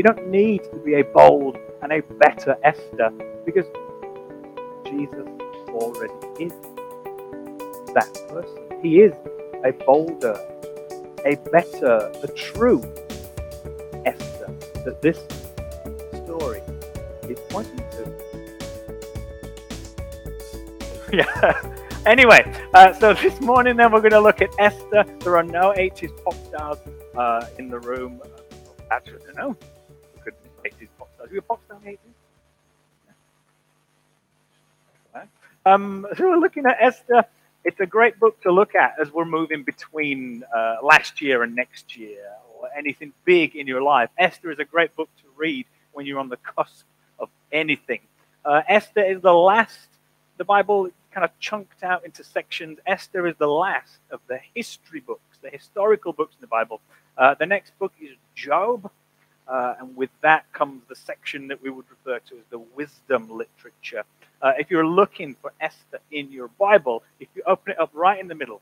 You don't need to be a bold and a better Esther because Jesus already is that person. He is a bolder, a better, a true Esther that this story is pointing to. yeah. Anyway, uh, so this morning then we're going to look at Esther. There are no 80s pop stars uh, in the room. Actually, no. Good 80s pop stars. Are a pop star in the 80s? Um, so we're looking at Esther. It's a great book to look at as we're moving between uh, last year and next year, or anything big in your life. Esther is a great book to read when you're on the cusp of anything. Uh, Esther is the last. The Bible kind of chunked out into sections. Esther is the last of the history books, the historical books in the Bible. Uh, the next book is Job, uh, and with that comes the section that we would refer to as the wisdom literature. Uh, if you're looking for Esther in your Bible, if you open it up right in the middle,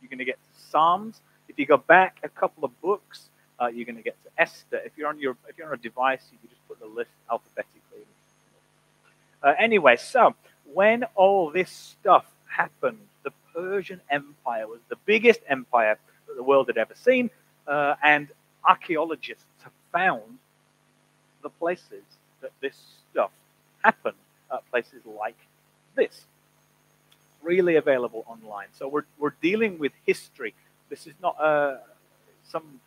you're going to get to Psalms. If you go back a couple of books, uh, you're going to get to Esther. If you're on your if you're on a device, you can just put the list alphabetically. Uh, anyway, so when all this stuff happened, the Persian Empire was the biggest empire that the world had ever seen, uh, and archaeologists found the places that this stuff happened at places like this. Freely available online. So we're, we're dealing with history. This is not a, some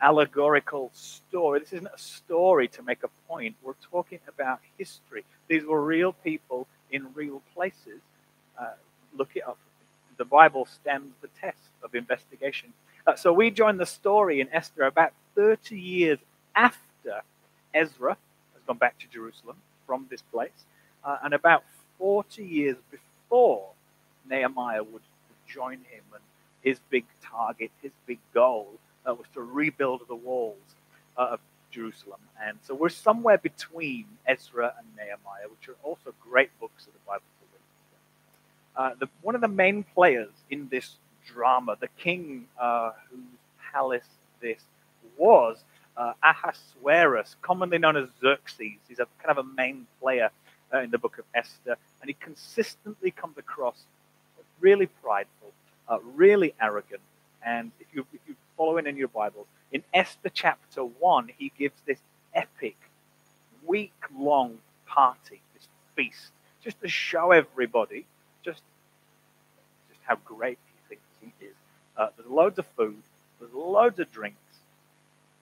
allegorical story. This isn't a story to make a point. We're talking about history. These were real people in real places. Uh, look it up. The Bible stands the test of investigation. Uh, so we join the story in Esther about 30 years after Ezra has gone back to Jerusalem from this place, uh, and about 40 years before Nehemiah would join him. And his big target, his big goal, uh, was to rebuild the walls uh, of Jerusalem. And so we're somewhere between Ezra and Nehemiah, which are also great books of the Bible. Uh, the, one of the main players in this drama, the king uh, whose palace this was, uh, Ahasuerus, commonly known as Xerxes. He's a kind of a main player uh, in the book of Esther, and he consistently comes across really prideful, uh, really arrogant. And if you if you follow in your Bibles, in Esther chapter 1, he gives this epic, week long party, this feast, just to show everybody just, just how great he thinks he is. Uh, there's loads of food, there's loads of drinks,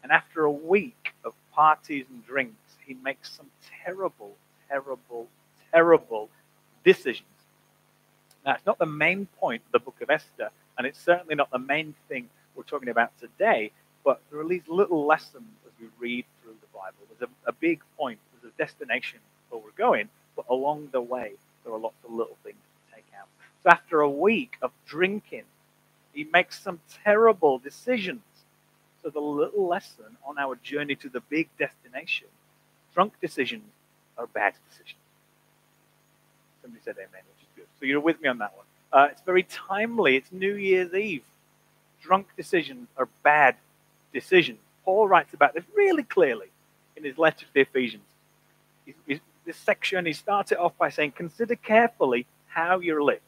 and after a week of parties and drinks, he makes some terrible, terrible, terrible decisions. Now, it's not the main point of the book of Esther, and it's certainly not the main thing we're talking about today, but there are these little lessons as we read through the Bible. There's a, a big point, there's a destination where we're going, but along the way, there are lots of little things to take out. So after a week of drinking, he makes some terrible decisions. So the little lesson on our journey to the big destination, drunk decisions are bad decisions. Somebody said amen, which is good. So you're with me on that one. Uh, it's very timely. It's New Year's Eve. Drunk decisions are bad decisions. Paul writes about this really clearly in his letter to the Ephesians. He's, he's, this section, he starts it off by saying, Consider carefully how you live,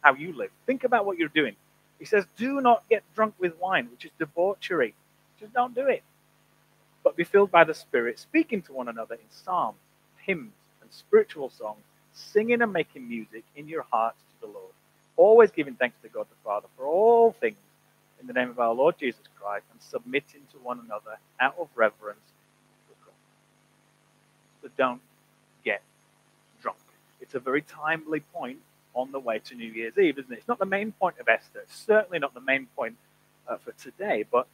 how you live. Think about what you're doing. He says, Do not get drunk with wine, which is debauchery. Just don't do it. But be filled by the Spirit, speaking to one another in psalms, hymns, and spiritual songs, singing and making music in your hearts to the Lord. Always giving thanks to God the Father for all things in the name of our Lord Jesus Christ and submitting to one another out of reverence for God. So don't get drunk. It's a very timely point on the way to New Year's Eve, isn't it? It's not the main point of Esther. It's certainly not the main point uh, for today, but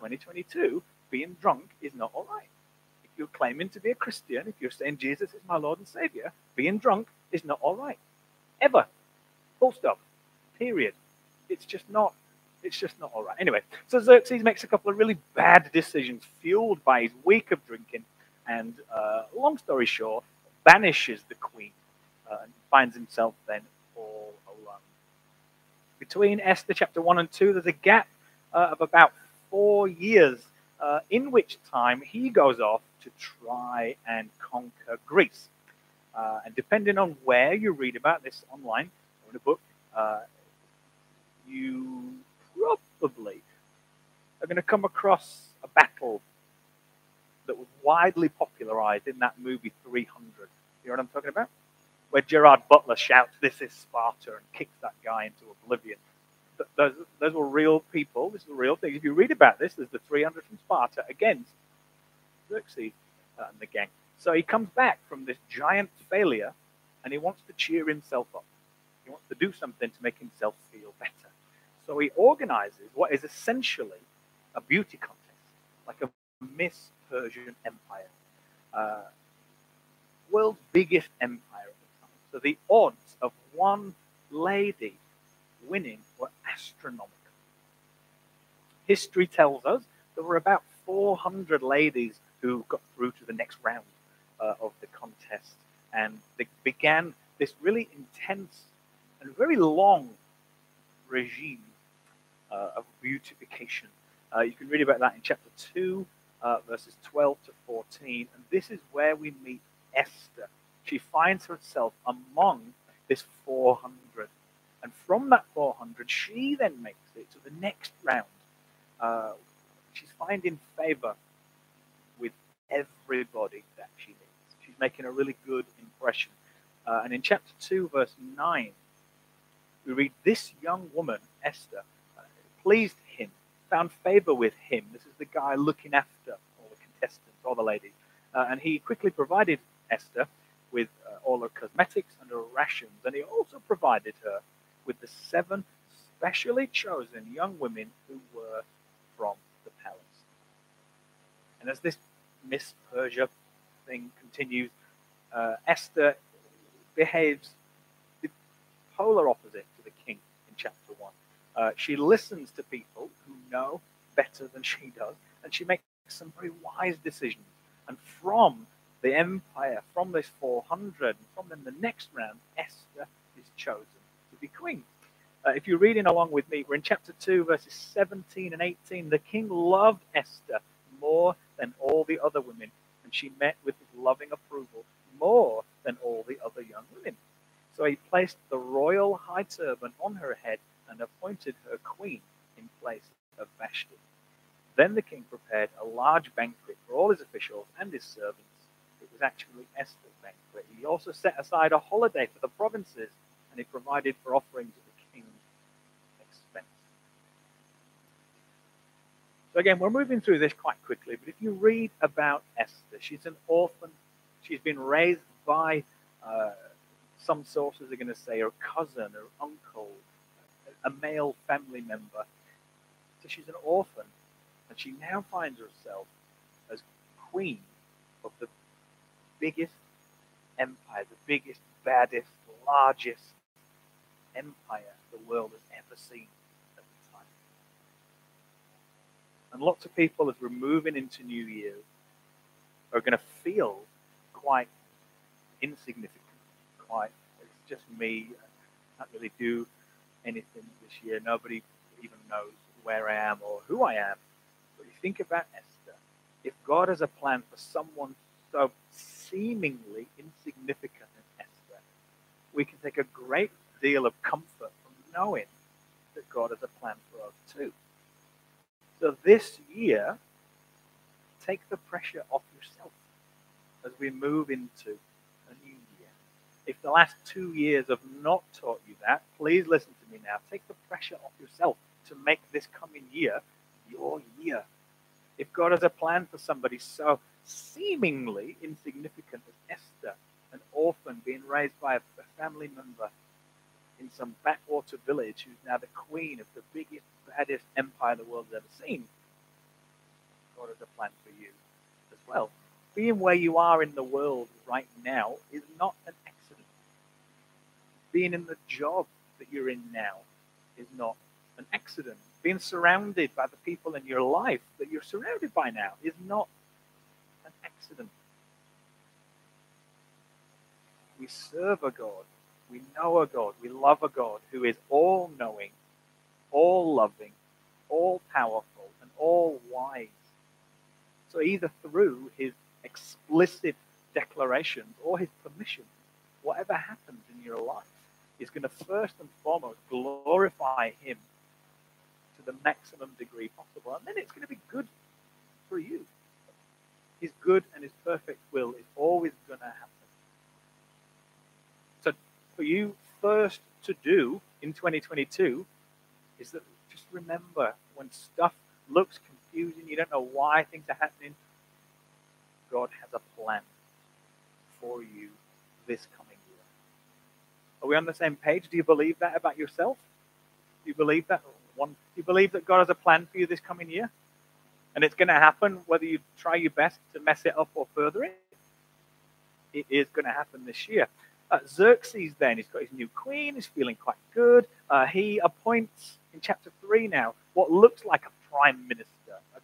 2022, being drunk is not all right. If you're claiming to be a Christian, if you're saying Jesus is my Lord and Savior, being drunk is not all right. Ever. Full stop. Period. It's just not it's just not all right. Anyway, so Xerxes makes a couple of really bad decisions fueled by his week of drinking, and uh, long story short, banishes the queen uh, and finds himself then all alone. Between Esther chapter 1 and 2, there's a gap uh, of about four years uh, in which time he goes off to try and conquer Greece. Uh, and depending on where you read about this online or in a book, uh, you probably are going to come across a battle that was widely popularized in that movie 300. You know what I'm talking about? Where Gerard Butler shouts, This is Sparta, and kicks that guy into oblivion. Those, those were real people. This is a real thing. If you read about this, there's the 300 from Sparta against Xerxes uh, and the gang. So he comes back from this giant failure and he wants to cheer himself up. He wants to do something to make himself feel better. So he organizes what is essentially a beauty contest, like a Miss Persian Empire. Uh, world's biggest empire at the time. So the odds of one lady winning were astronomical. History tells us there were about 400 ladies who got through to the next round uh, of the contest. And they began this really intense and very long regime uh, of beautification. Uh, you can read about that in chapter 2, uh, verses 12 to 14. And this is where we meet Esther. She finds herself among this 400. And from that 400, she then makes it to the next round. Uh, she's finding favor with everybody that she meets She's making a really good impression. Uh, and in chapter 2, verse 9, we read, This young woman, Esther, uh, pleased him, found favor with him. This is the guy looking after all the contestants, all the ladies. Uh, and he quickly provided Esther with uh, all her cosmetics and her rations. And he also provided her with the seven specially chosen young women who were from the palace. And as this Miss Persia thing continues, uh, Esther behaves the polar opposite to the king in chapter 1. Uh, she listens to people who know better than she does, and she makes some very wise decisions. And from the empire, from this 400, and from then the next round, Esther is chosen be queen. Uh, if you're reading along with me, we're in chapter 2, verses 17 and 18. The king loved Esther more than all the other women and she met with his loving approval more than all the other young women. So he placed the royal high turban on her head and appointed her queen in place of Vashti. Then the king prepared a large banquet for all his officials and his servants. It was actually Esther's banquet. He also set aside a holiday for the provinces, and he provided for offerings at the king's expense. So again, we're moving through this quite quickly, but if you read about Esther, she's an orphan. She's been raised by uh, some sources are going to say her cousin, her uncle, a male family member. So she's an orphan, and she now finds herself as queen of the biggest empire, the biggest, baddest, largest empire the world has ever seen. And lots of people, as we're moving into New Year, are going to feel quite insignificant. Quite, it's just me. I can't really do anything this year. Nobody even knows where I am or who I am. But you think about Esther. If God has a plan for someone so seemingly insignificant as Esther, we can take a great deal of comfort from knowing that God has a plan for us too. So this year, take the pressure off yourself as we move into a new year. If the last two years have not taught you that, please listen to me now. Take the pressure off yourself to make this coming year your year. If God has a plan for somebody so seemingly insignificant as Esther, an orphan being raised by a family member in some backwater village who's now the queen of the biggest, baddest empire the world's ever seen. God has a plan for you as well. Being where you are in the world right now is not an accident. Being in the job that you're in now is not an accident. Being surrounded by the people in your life that you're surrounded by now is not an accident. We serve a God we know a God, we love a God who is all knowing, all loving, all powerful, and all wise. So either through his explicit declarations or his permission, whatever happens in your life is going to first and foremost glorify him to the maximum degree possible. And then it's going to be good for you. His good and his perfect will is always going to happen. For you first to do in 2022 is that just remember when stuff looks confusing, you don't know why things are happening, God has a plan for you this coming year. Are we on the same page? Do you believe that about yourself? Do you believe that? One, do you believe that God has a plan for you this coming year? And it's going to happen whether you try your best to mess it up or further it. It is going to happen this year. Uh, Xerxes, then, he's got his new queen, he's feeling quite good. Uh, he appoints, in chapter 3 now, what looks like a prime minister,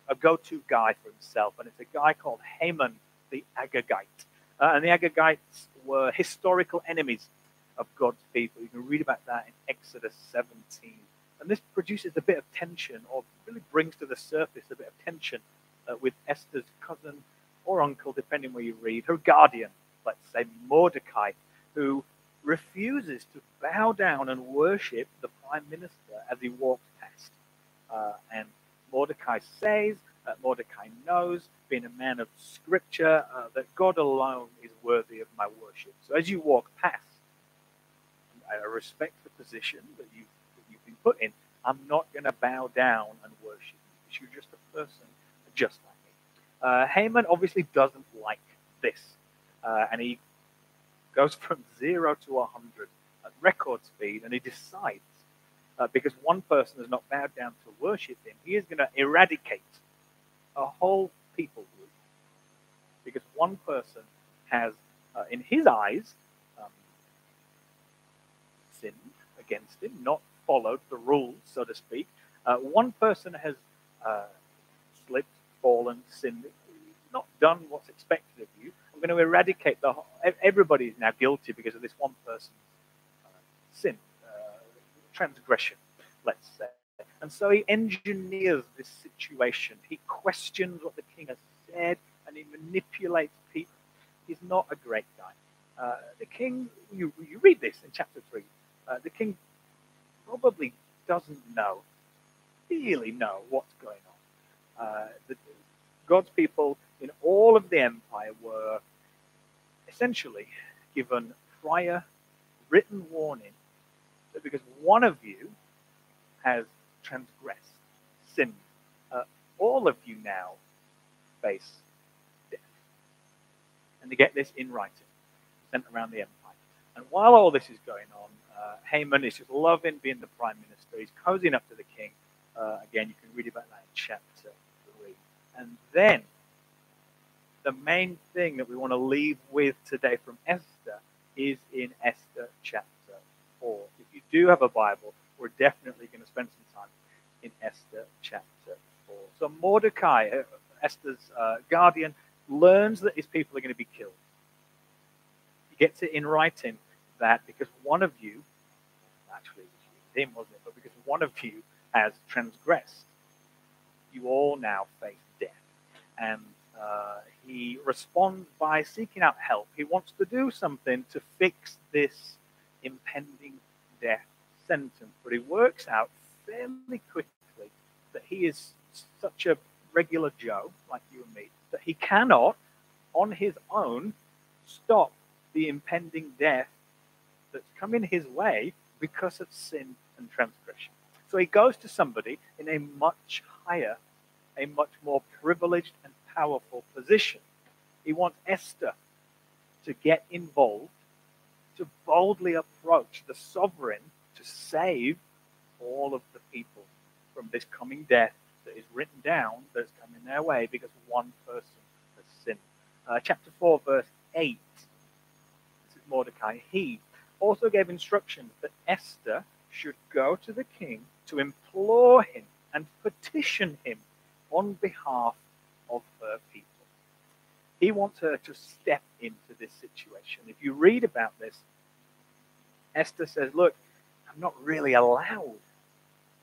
a, a go to guy for himself. And it's a guy called Haman the Agagite. Uh, and the Agagites were historical enemies of God's people. You can read about that in Exodus 17. And this produces a bit of tension, or really brings to the surface a bit of tension uh, with Esther's cousin or uncle, depending where you read, her guardian, let's say Mordecai, who refuses to bow down and worship the prime minister as he walks past. Uh, and Mordecai says, uh, Mordecai knows, being a man of scripture, uh, that God alone is worthy of my worship. So as you walk past, I respect the position that you've, that you've been put in. I'm not going to bow down and worship you you're just a person just like me. Uh, Haman obviously doesn't like this, uh, and he goes from zero to 100 at record speed, and he decides, uh, because one person has not bowed down to worship him, he is going to eradicate a whole people group. Because one person has, uh, in his eyes, um, sinned against him, not followed the rules, so to speak. Uh, one person has uh, slipped, fallen, sinned, not done what's expected of you. I'm going to eradicate the whole, everybody is now guilty because of this one person's uh, sin, uh, transgression, let's say. And so he engineers this situation. He questions what the king has said and he manipulates people. He's not a great guy. Uh, the king, you, you read this in chapter 3, uh, the king probably doesn't know, really know what's going on. Uh, the, God's people in all of the empire were essentially given prior written warning that because one of you has transgressed, sinned, uh, all of you now face death. And they get this in writing, sent around the empire. And while all this is going on, uh, Haman is just loving being the prime minister. He's cozying up to the king. Uh, again, you can read about that in chapter 3. And then, the main thing that we want to leave with today from Esther is in Esther chapter 4. If you do have a Bible, we're definitely going to spend some time in Esther chapter 4. So Mordecai, Esther's uh, guardian, learns that his people are going to be killed. He gets it in writing that because one of you, actually it was him, wasn't it? But because one of you has transgressed, you all now face death. And uh, he responds by seeking out help. He wants to do something to fix this impending death sentence, but he works out fairly quickly that he is such a regular Joe, like you and me, that he cannot, on his own, stop the impending death that's coming his way because of sin and transgression. So he goes to somebody in a much higher, a much more privileged and powerful position. He wants Esther to get involved, to boldly approach the sovereign to save all of the people from this coming death that is written down that's coming their way because one person has sinned. Uh, chapter 4, verse 8. This is Mordecai. He also gave instructions that Esther should go to the king to implore him and petition him on behalf of her people. He wants her to step into this situation. If you read about this, Esther says, Look, I'm not really allowed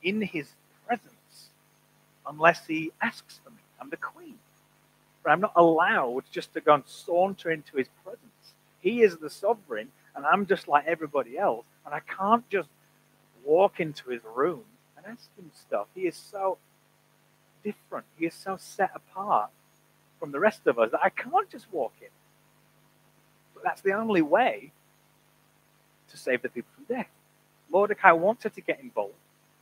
in his presence unless he asks for me. I'm the queen. but I'm not allowed just to go and saunter into his presence. He is the sovereign, and I'm just like everybody else, and I can't just walk into his room and ask him stuff. He is so different. He is so set apart from the rest of us that I can't just walk in. But that's the only way to save the people from death. Mordecai wants her to get involved,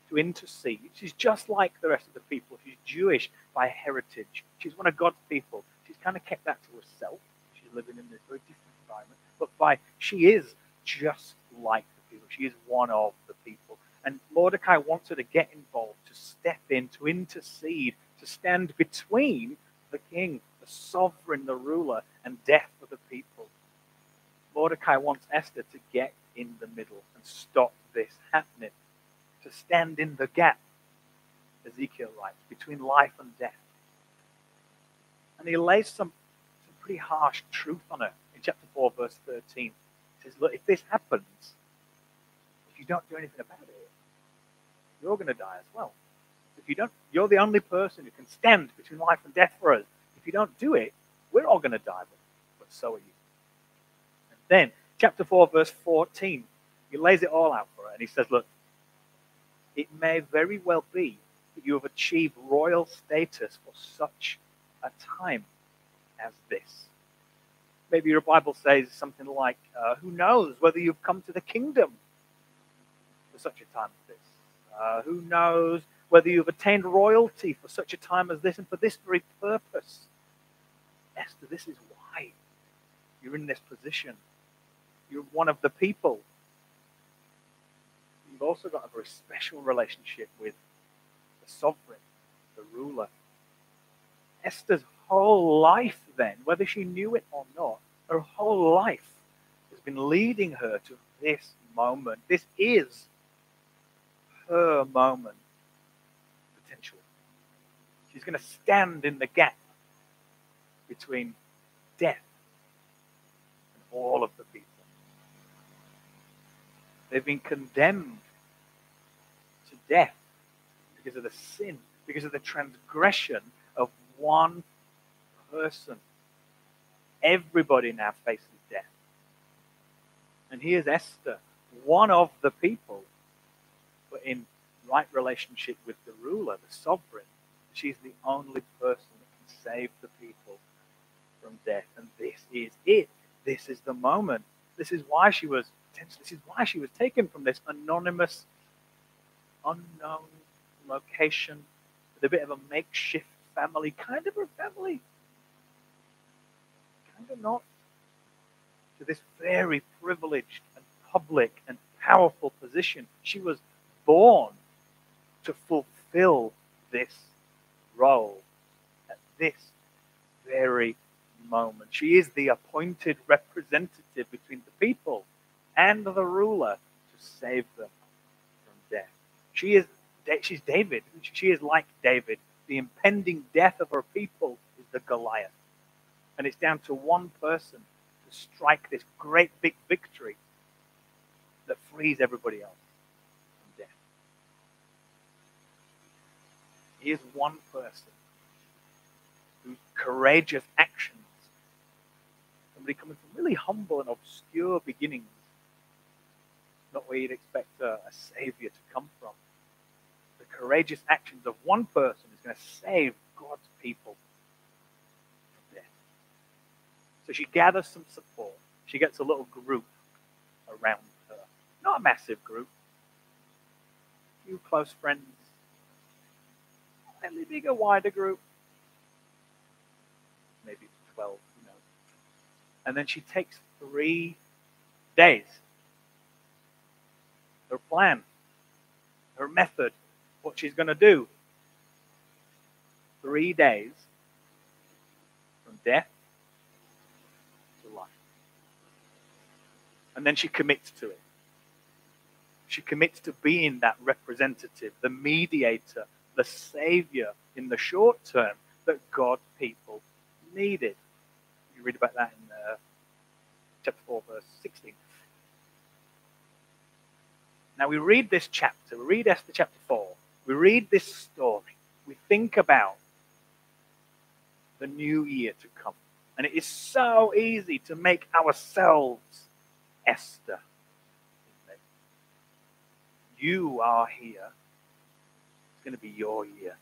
to intercede. She's just like the rest of the people. She's Jewish by heritage. She's one of God's people. She's kind of kept that to herself. She's living in this very different environment. But by she is just like the people. She is one of the people. And Mordecai wants her to get involved, to step in, to intercede, to stand between the king, the sovereign, the ruler, and death for the people. Mordecai wants Esther to get in the middle and stop this happening, to stand in the gap, Ezekiel writes, between life and death. And he lays some, some pretty harsh truth on her in chapter 4, verse 13. He says, Look, if this happens, if you don't do anything about it, you're going to die as well. If you don't, you're the only person who can stand between life and death for us. If you don't do it, we're all going to die, but, so are you. And then, chapter 4, verse 14, he lays it all out for her, and he says, Look, it may very well be that you have achieved royal status for such a time as this. Maybe your Bible says something like, uh, Who knows whether you've come to the kingdom for such a time as this? Uh, who knows whether you've attained royalty for such a time as this and for this very purpose? Esther, this is why you're in this position. You're one of the people. You've also got a very special relationship with the sovereign, the ruler. Esther's whole life, then, whether she knew it or not, her whole life has been leading her to this moment. This is her moment, potential. She's going to stand in the gap between death and all of the people. They've been condemned to death because of the sin, because of the transgression of one person. Everybody now faces death. And here's Esther, one of the people but in right relationship with the ruler, the sovereign, she's the only person that can save the people from death. And this is it. This is the moment. This is why she was this is why she was taken from this anonymous, unknown location with a bit of a makeshift family, kind of a family, kind of not, to this very privileged and public and powerful position. She was born to fulfill this role at this very moment. She is the appointed representative between the people and the ruler to save them from death. She is she's David. She is like David. The impending death of her people is the Goliath. And it's down to one person to strike this great big victory that frees everybody else. He is one person whose courageous actions, somebody coming from really humble and obscure beginnings, not where you'd expect a, a savior to come from. The courageous actions of one person is going to save God's people from death. So she gathers some support. She gets a little group around her. Not a massive group. A few close friends slightly bigger, wider group. Maybe 12, you know. And then she takes three days. Her plan, her method, what she's going to do. Three days from death to life. And then she commits to it. She commits to being that representative, the mediator the Savior in the short term that God's people needed. You read about that in uh, chapter 4, verse 16. Now we read this chapter, we read Esther chapter 4, we read this story, we think about the new year to come. And it is so easy to make ourselves Esther. You are here. Going to be your year.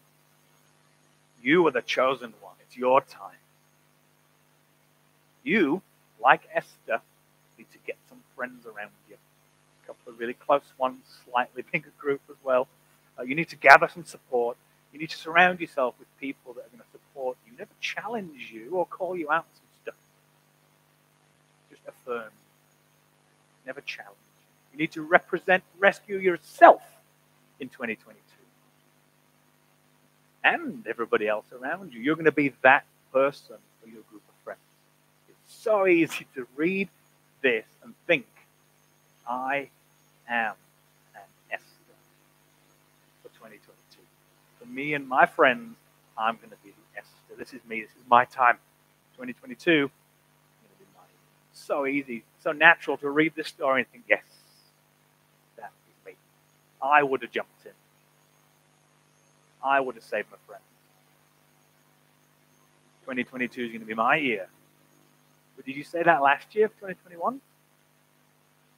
You are the chosen one. It's your time. You, like Esther, need to get some friends around you. A couple of really close ones, slightly bigger group as well. Uh, you need to gather some support. You need to surround yourself with people that are going to support you, never challenge you or call you out some stuff. Just affirm. Never challenge. You need to represent, rescue yourself in 2022 and everybody else around you. You're going to be that person for your group of friends. It's so easy to read this and think, I am an Esther for 2022. For me and my friends, I'm going to be the Esther. This is me. This is my time. 2022, so easy, so natural to read this story and think, yes, that is me. I would have jumped in. I would have saved my friend. 2022 is going to be my year. But did you say that last year for 2021?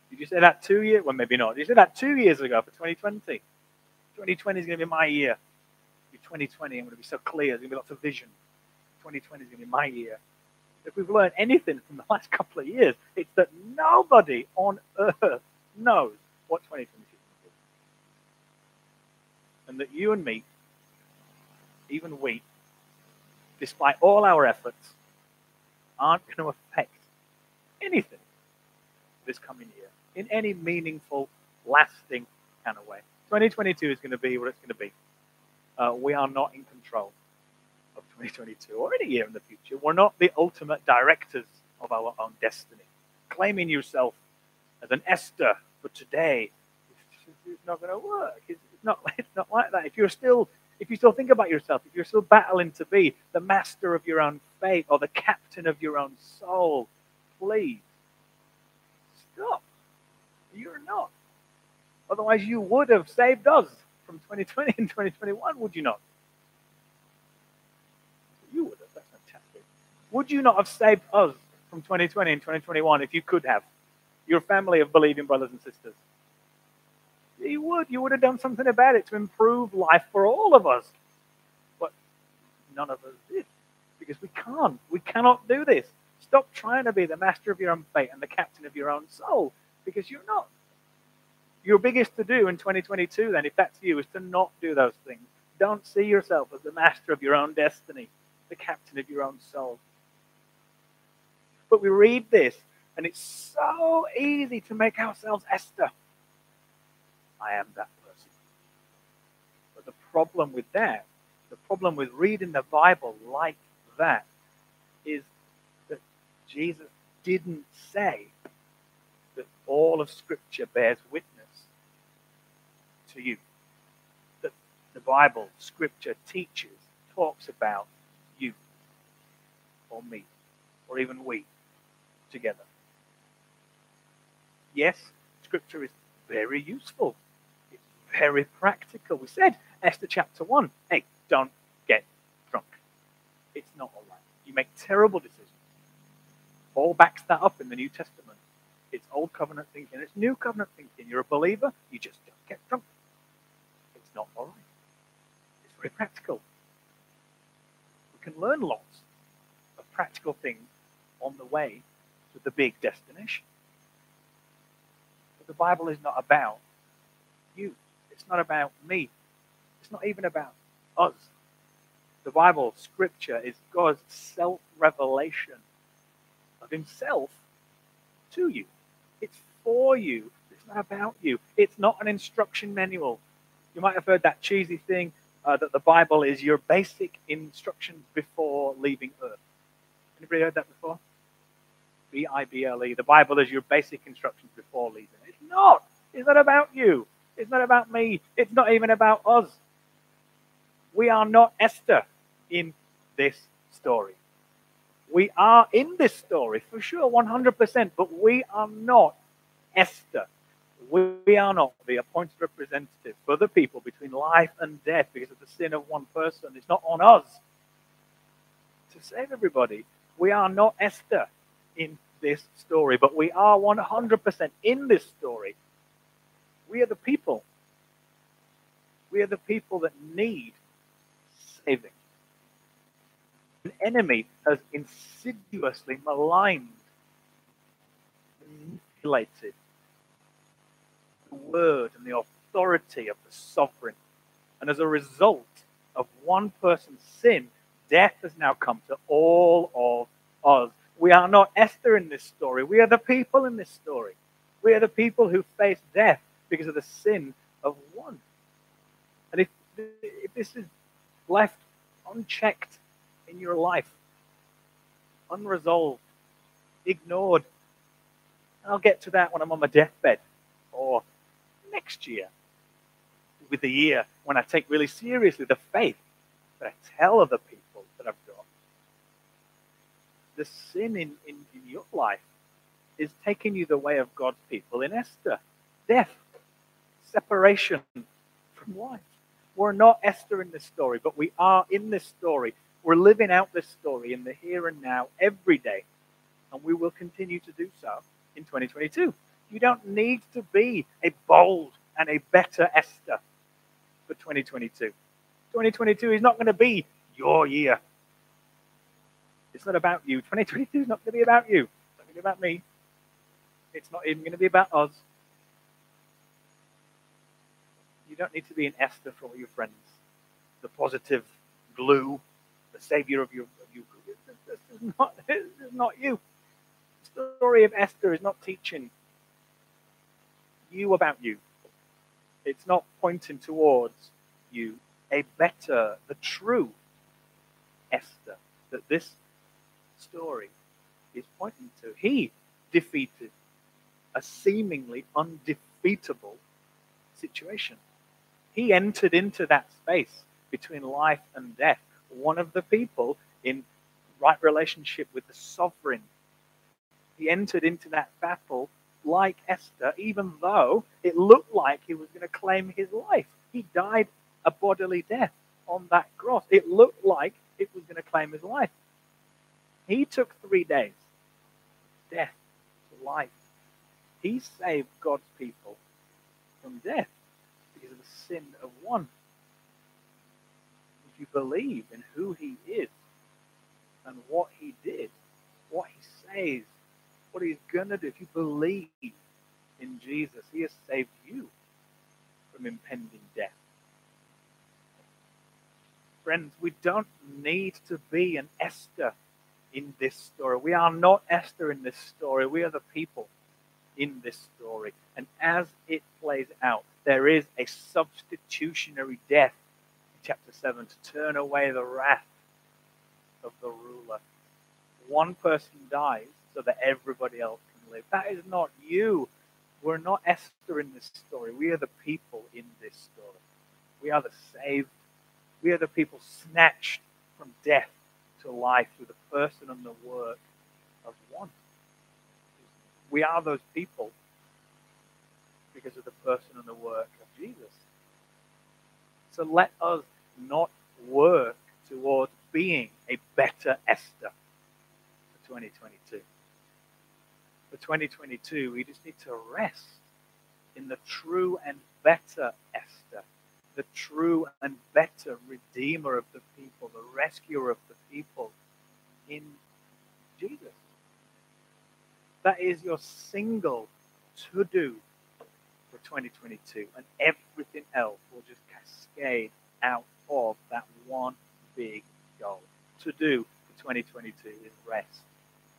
Did you say that two years? Well, maybe not. Did you say that two years ago for 2020? 2020 is going to be my year. 2020, I'm going to be so clear. There's going to be lots of vision. 2020 is going to be my year. If we've learned anything from the last couple of years, it's that nobody on earth knows what 2022 is going to be. And that you and me even we, despite all our efforts, aren't going to affect anything this coming year in any meaningful, lasting kind of way. 2022 is going to be what it's going to be. Uh, we are not in control of 2022 or any year in the future. We're not the ultimate directors of our own destiny. Claiming yourself as an Esther for today is not going to work. It's not, it's not like that. If you're still if you still think about yourself, if you're still battling to be the master of your own fate or the captain of your own soul, please stop. You're not. Otherwise, you would have saved us from 2020 and 2021, would you not? You would have. That's fantastic. Would you not have saved us from 2020 and 2021 if you could have? Your family of believing brothers and sisters you would. You would have done something about it to improve life for all of us. But none of us did because we can't. We cannot do this. Stop trying to be the master of your own fate and the captain of your own soul because you're not. Your biggest to do in 2022, then, if that's you, is to not do those things. Don't see yourself as the master of your own destiny, the captain of your own soul. But we read this, and it's so easy to make ourselves Esther. I am that person. But the problem with that, the problem with reading the Bible like that, is that Jesus didn't say that all of Scripture bears witness to you. That the Bible, Scripture teaches, talks about you or me or even we together. Yes, Scripture is very useful very practical. We said, Esther chapter 1, hey, don't get drunk. It's not all right. You make terrible decisions. Paul backs that up in the New Testament. It's old covenant thinking, it's new covenant thinking. You're a believer, you just don't get drunk. It's not all right. It's very practical. We can learn lots of practical things on the way to the big destination. But the Bible is not about you. It's not about me. It's not even about us. The Bible, Scripture, is God's self revelation of Himself to you. It's for you. It's not about you. It's not an instruction manual. You might have heard that cheesy thing uh, that the Bible is your basic instructions before leaving Earth. Anybody heard that before? B I B L E. The Bible is your basic instructions before leaving. It's not. It's not about you. It's not about me. It's not even about us. We are not Esther in this story. We are in this story for sure, 100%, but we are not Esther. We are not the appointed representative for the people between life and death because of the sin of one person. It's not on us to save everybody. We are not Esther in this story, but we are 100% in this story. We are the people. We are the people that need saving. An enemy has insidiously maligned, manipulated the word and the authority of the sovereign. And as a result of one person's sin, death has now come to all of us. We are not Esther in this story. We are the people in this story. We are the people who face death because of the sin of one. And if, if this is left unchecked in your life, unresolved, ignored, I'll get to that when I'm on my deathbed or next year with the year when I take really seriously the faith that I tell other people that I've got. The sin in, in, in your life is taking you the way of God's people in Esther death, separation from life. We're not Esther in this story, but we are in this story. We're living out this story in the here and now every day, and we will continue to do so in 2022. You don't need to be a bold and a better Esther for 2022. 2022 is not going to be your year. It's not about you. 2022 is not going to be about you. It's not going to be about me. It's not even going to be about us. You don't need to be an Esther for all your friends. The positive glue, the savior of your of you. This is not, this is not you. The story of Esther is not teaching you about you. It's not pointing towards you a better, the true Esther that this story is pointing to. He defeated a seemingly undefeatable situation. He entered into that space between life and death, one of the people in right relationship with the sovereign. He entered into that battle like Esther, even though it looked like he was going to claim his life. He died a bodily death on that cross. It looked like it was going to claim his life. He took three days death to life. He saved God's people from death sin of one. If you believe in who he is and what he did, what he says, what he's going to do. If you believe in Jesus, he has saved you from impending death. Friends, we don't need to be an Esther in this story. We are not Esther in this story. We are the people in this story. And as it plays out, there is a substitutionary death in chapter 7 to turn away the wrath of the ruler. One person dies so that everybody else can live. That is not you. We're not Esther in this story. We are the people in this story. We are the saved. We are the people snatched from death to life through the person and the work of one. We are those people because of the person and the work of Jesus. So let us not work towards being a better Esther for 2022 for 2022, we just need to rest in the true and better Esther, the true and better Redeemer of the people, the rescuer of the people in Jesus. That is your single to do 2022, and everything else will just cascade out of that one big goal. To do for 2022 is rest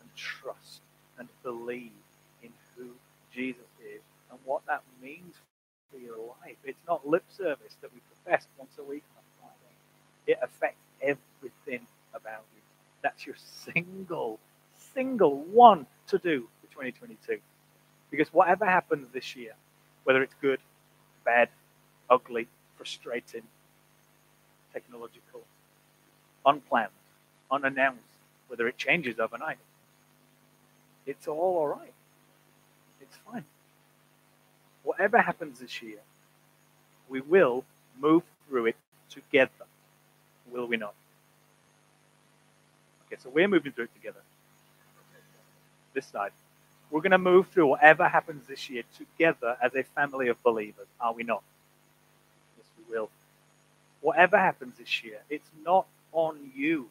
and trust and believe in who Jesus is and what that means for your life. It's not lip service that we profess once a week on Friday. It affects everything about you. That's your single, single one to do for 2022. Because whatever happens this year, whether it's good, bad, ugly, frustrating, technological, unplanned, unannounced, whether it changes overnight, it's all all right. It's fine. Whatever happens this year, we will move through it together, will we not? Okay, so we're moving through it together. This side. We're going to move through whatever happens this year together as a family of believers, are we not? Yes, we will. Whatever happens this year, it's not on you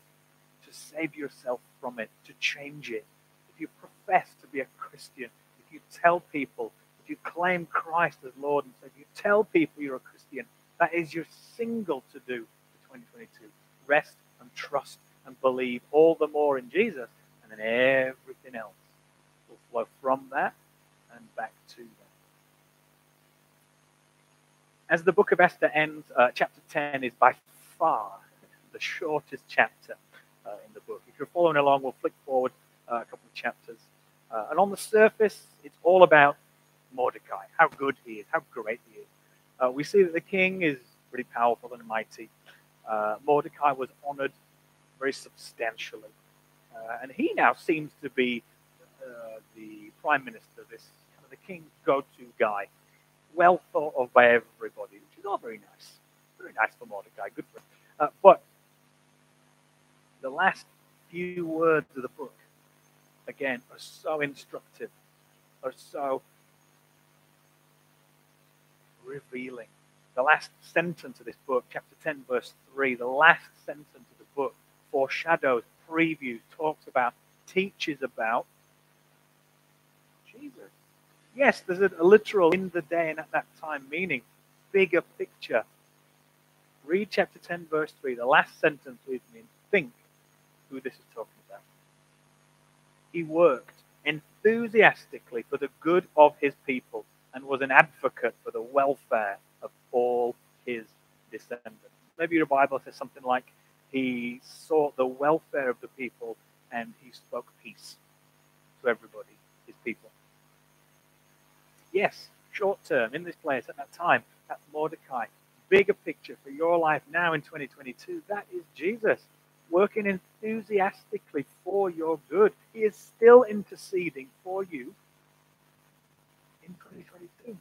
to save yourself from it, to change it. If you profess to be a Christian, if you tell people, if you claim Christ as Lord and Savior, you tell people you're a Christian, that is your single to do for 2022. Rest and trust and believe all the more in Jesus, and then everything else flow from that and back to that. As the book of Esther ends, uh, chapter 10 is by far the shortest chapter uh, in the book. If you're following along, we'll flick forward uh, a couple of chapters. Uh, and on the surface, it's all about Mordecai, how good he is, how great he is. Uh, we see that the king is pretty powerful and mighty. Uh, Mordecai was honored very substantially. And he now seems to be uh, the prime minister, this kind of the king's go-to guy, well thought of by everybody, which is all very nice. Very nice for Mordecai, good for him. Uh, but the last few words of the book, again, are so instructive, are so revealing. The last sentence of this book, chapter 10, verse 3, the last sentence of the book foreshadows, previews, talks about, teaches about Jesus. Yes, there's a, a literal in the day and at that time meaning, bigger picture. Read chapter 10, verse 3, the last sentence with me, think who this is talking about. He worked enthusiastically for the good of his people and was an advocate for the welfare of all his descendants. Maybe your Bible says something like, he sought the welfare of the people and he spoke peace to everybody, his people. Yes, short term, in this place at that time, that's Mordecai. Bigger picture for your life now in 2022, that is Jesus working enthusiastically for your good. He is still interceding for you in 2022.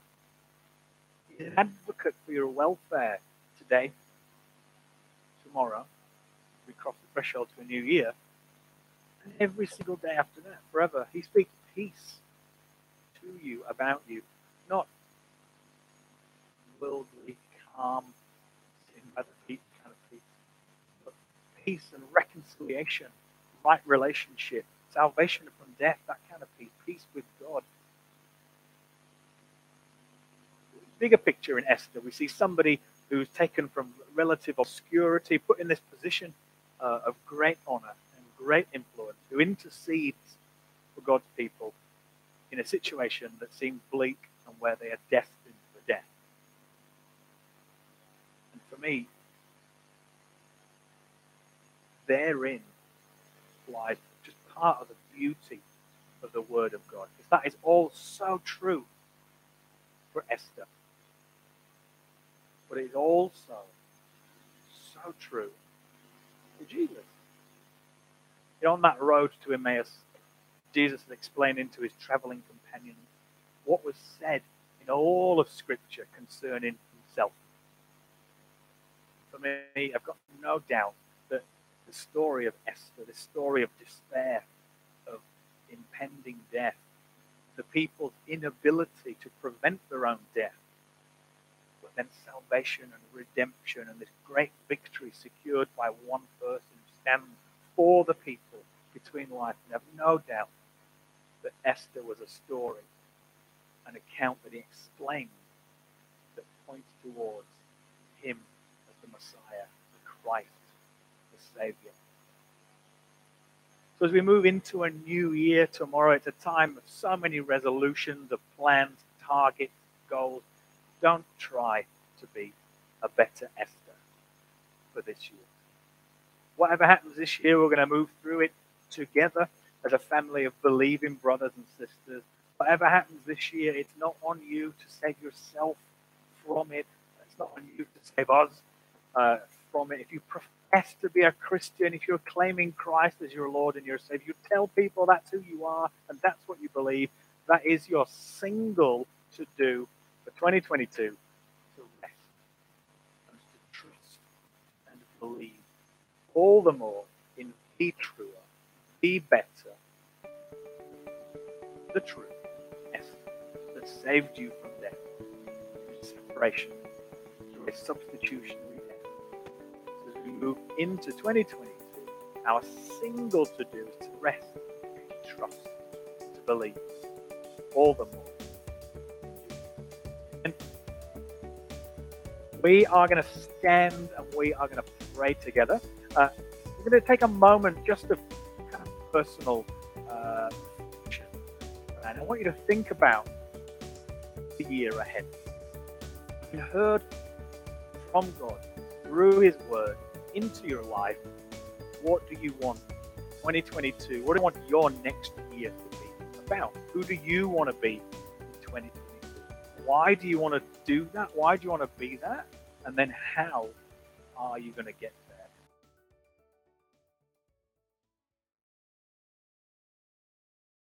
He's an advocate for your welfare today, tomorrow, we cross the threshold to a new year, and every single day after that, forever. He speaks peace you, about you, not worldly, calm, sin by the feet kind of peace, but peace and reconciliation, right relationship, salvation from death, that kind of peace, peace with God. Bigger picture in Esther, we see somebody who's taken from relative obscurity, put in this position uh, of great honor and great influence, who intercedes for God's people in a situation that seems bleak and where they are destined for death. And for me, therein lies just part of the beauty of the Word of God. Because that is all so true for Esther. But it is also so true for Jesus. On that road to Emmaus, Jesus is explaining to his traveling companions what was said in all of Scripture concerning himself. For me, I've got no doubt that the story of Esther, the story of despair, of impending death, the people's inability to prevent their own death, but then salvation and redemption and this great victory secured by one person who stands for the people between life. And have no doubt that Esther was a story, an account that he explained that points towards him as the Messiah, the Christ, the Savior. So as we move into a new year tomorrow, it's a time of so many resolutions, of plans, targets, goals. Don't try to be a better Esther for this year. Whatever happens this year, we're going to move through it together as a family of believing brothers and sisters. Whatever happens this year, it's not on you to save yourself from it. It's not on you to save us uh, from it. If you profess to be a Christian, if you're claiming Christ as your Lord and your Savior, you tell people that's who you are and that's what you believe. That is your single to do for 2022 to rest and to trust and believe all the more in the truer be better. The truth, yes, that saved you from death, separation, through a substitutionary death. As we move into 2022, our single to do is to rest, to trust, to believe, all the more. And we are going to stand and we are going to pray together. Uh, we're going to take a moment just of personal uh, and I want you to think about the year ahead. You heard from God through His Word into your life. What do you want 2022? What do you want your next year to be about? Who do you want to be in 2022? Why do you want to do that? Why do you want to be that? And then how are you going to get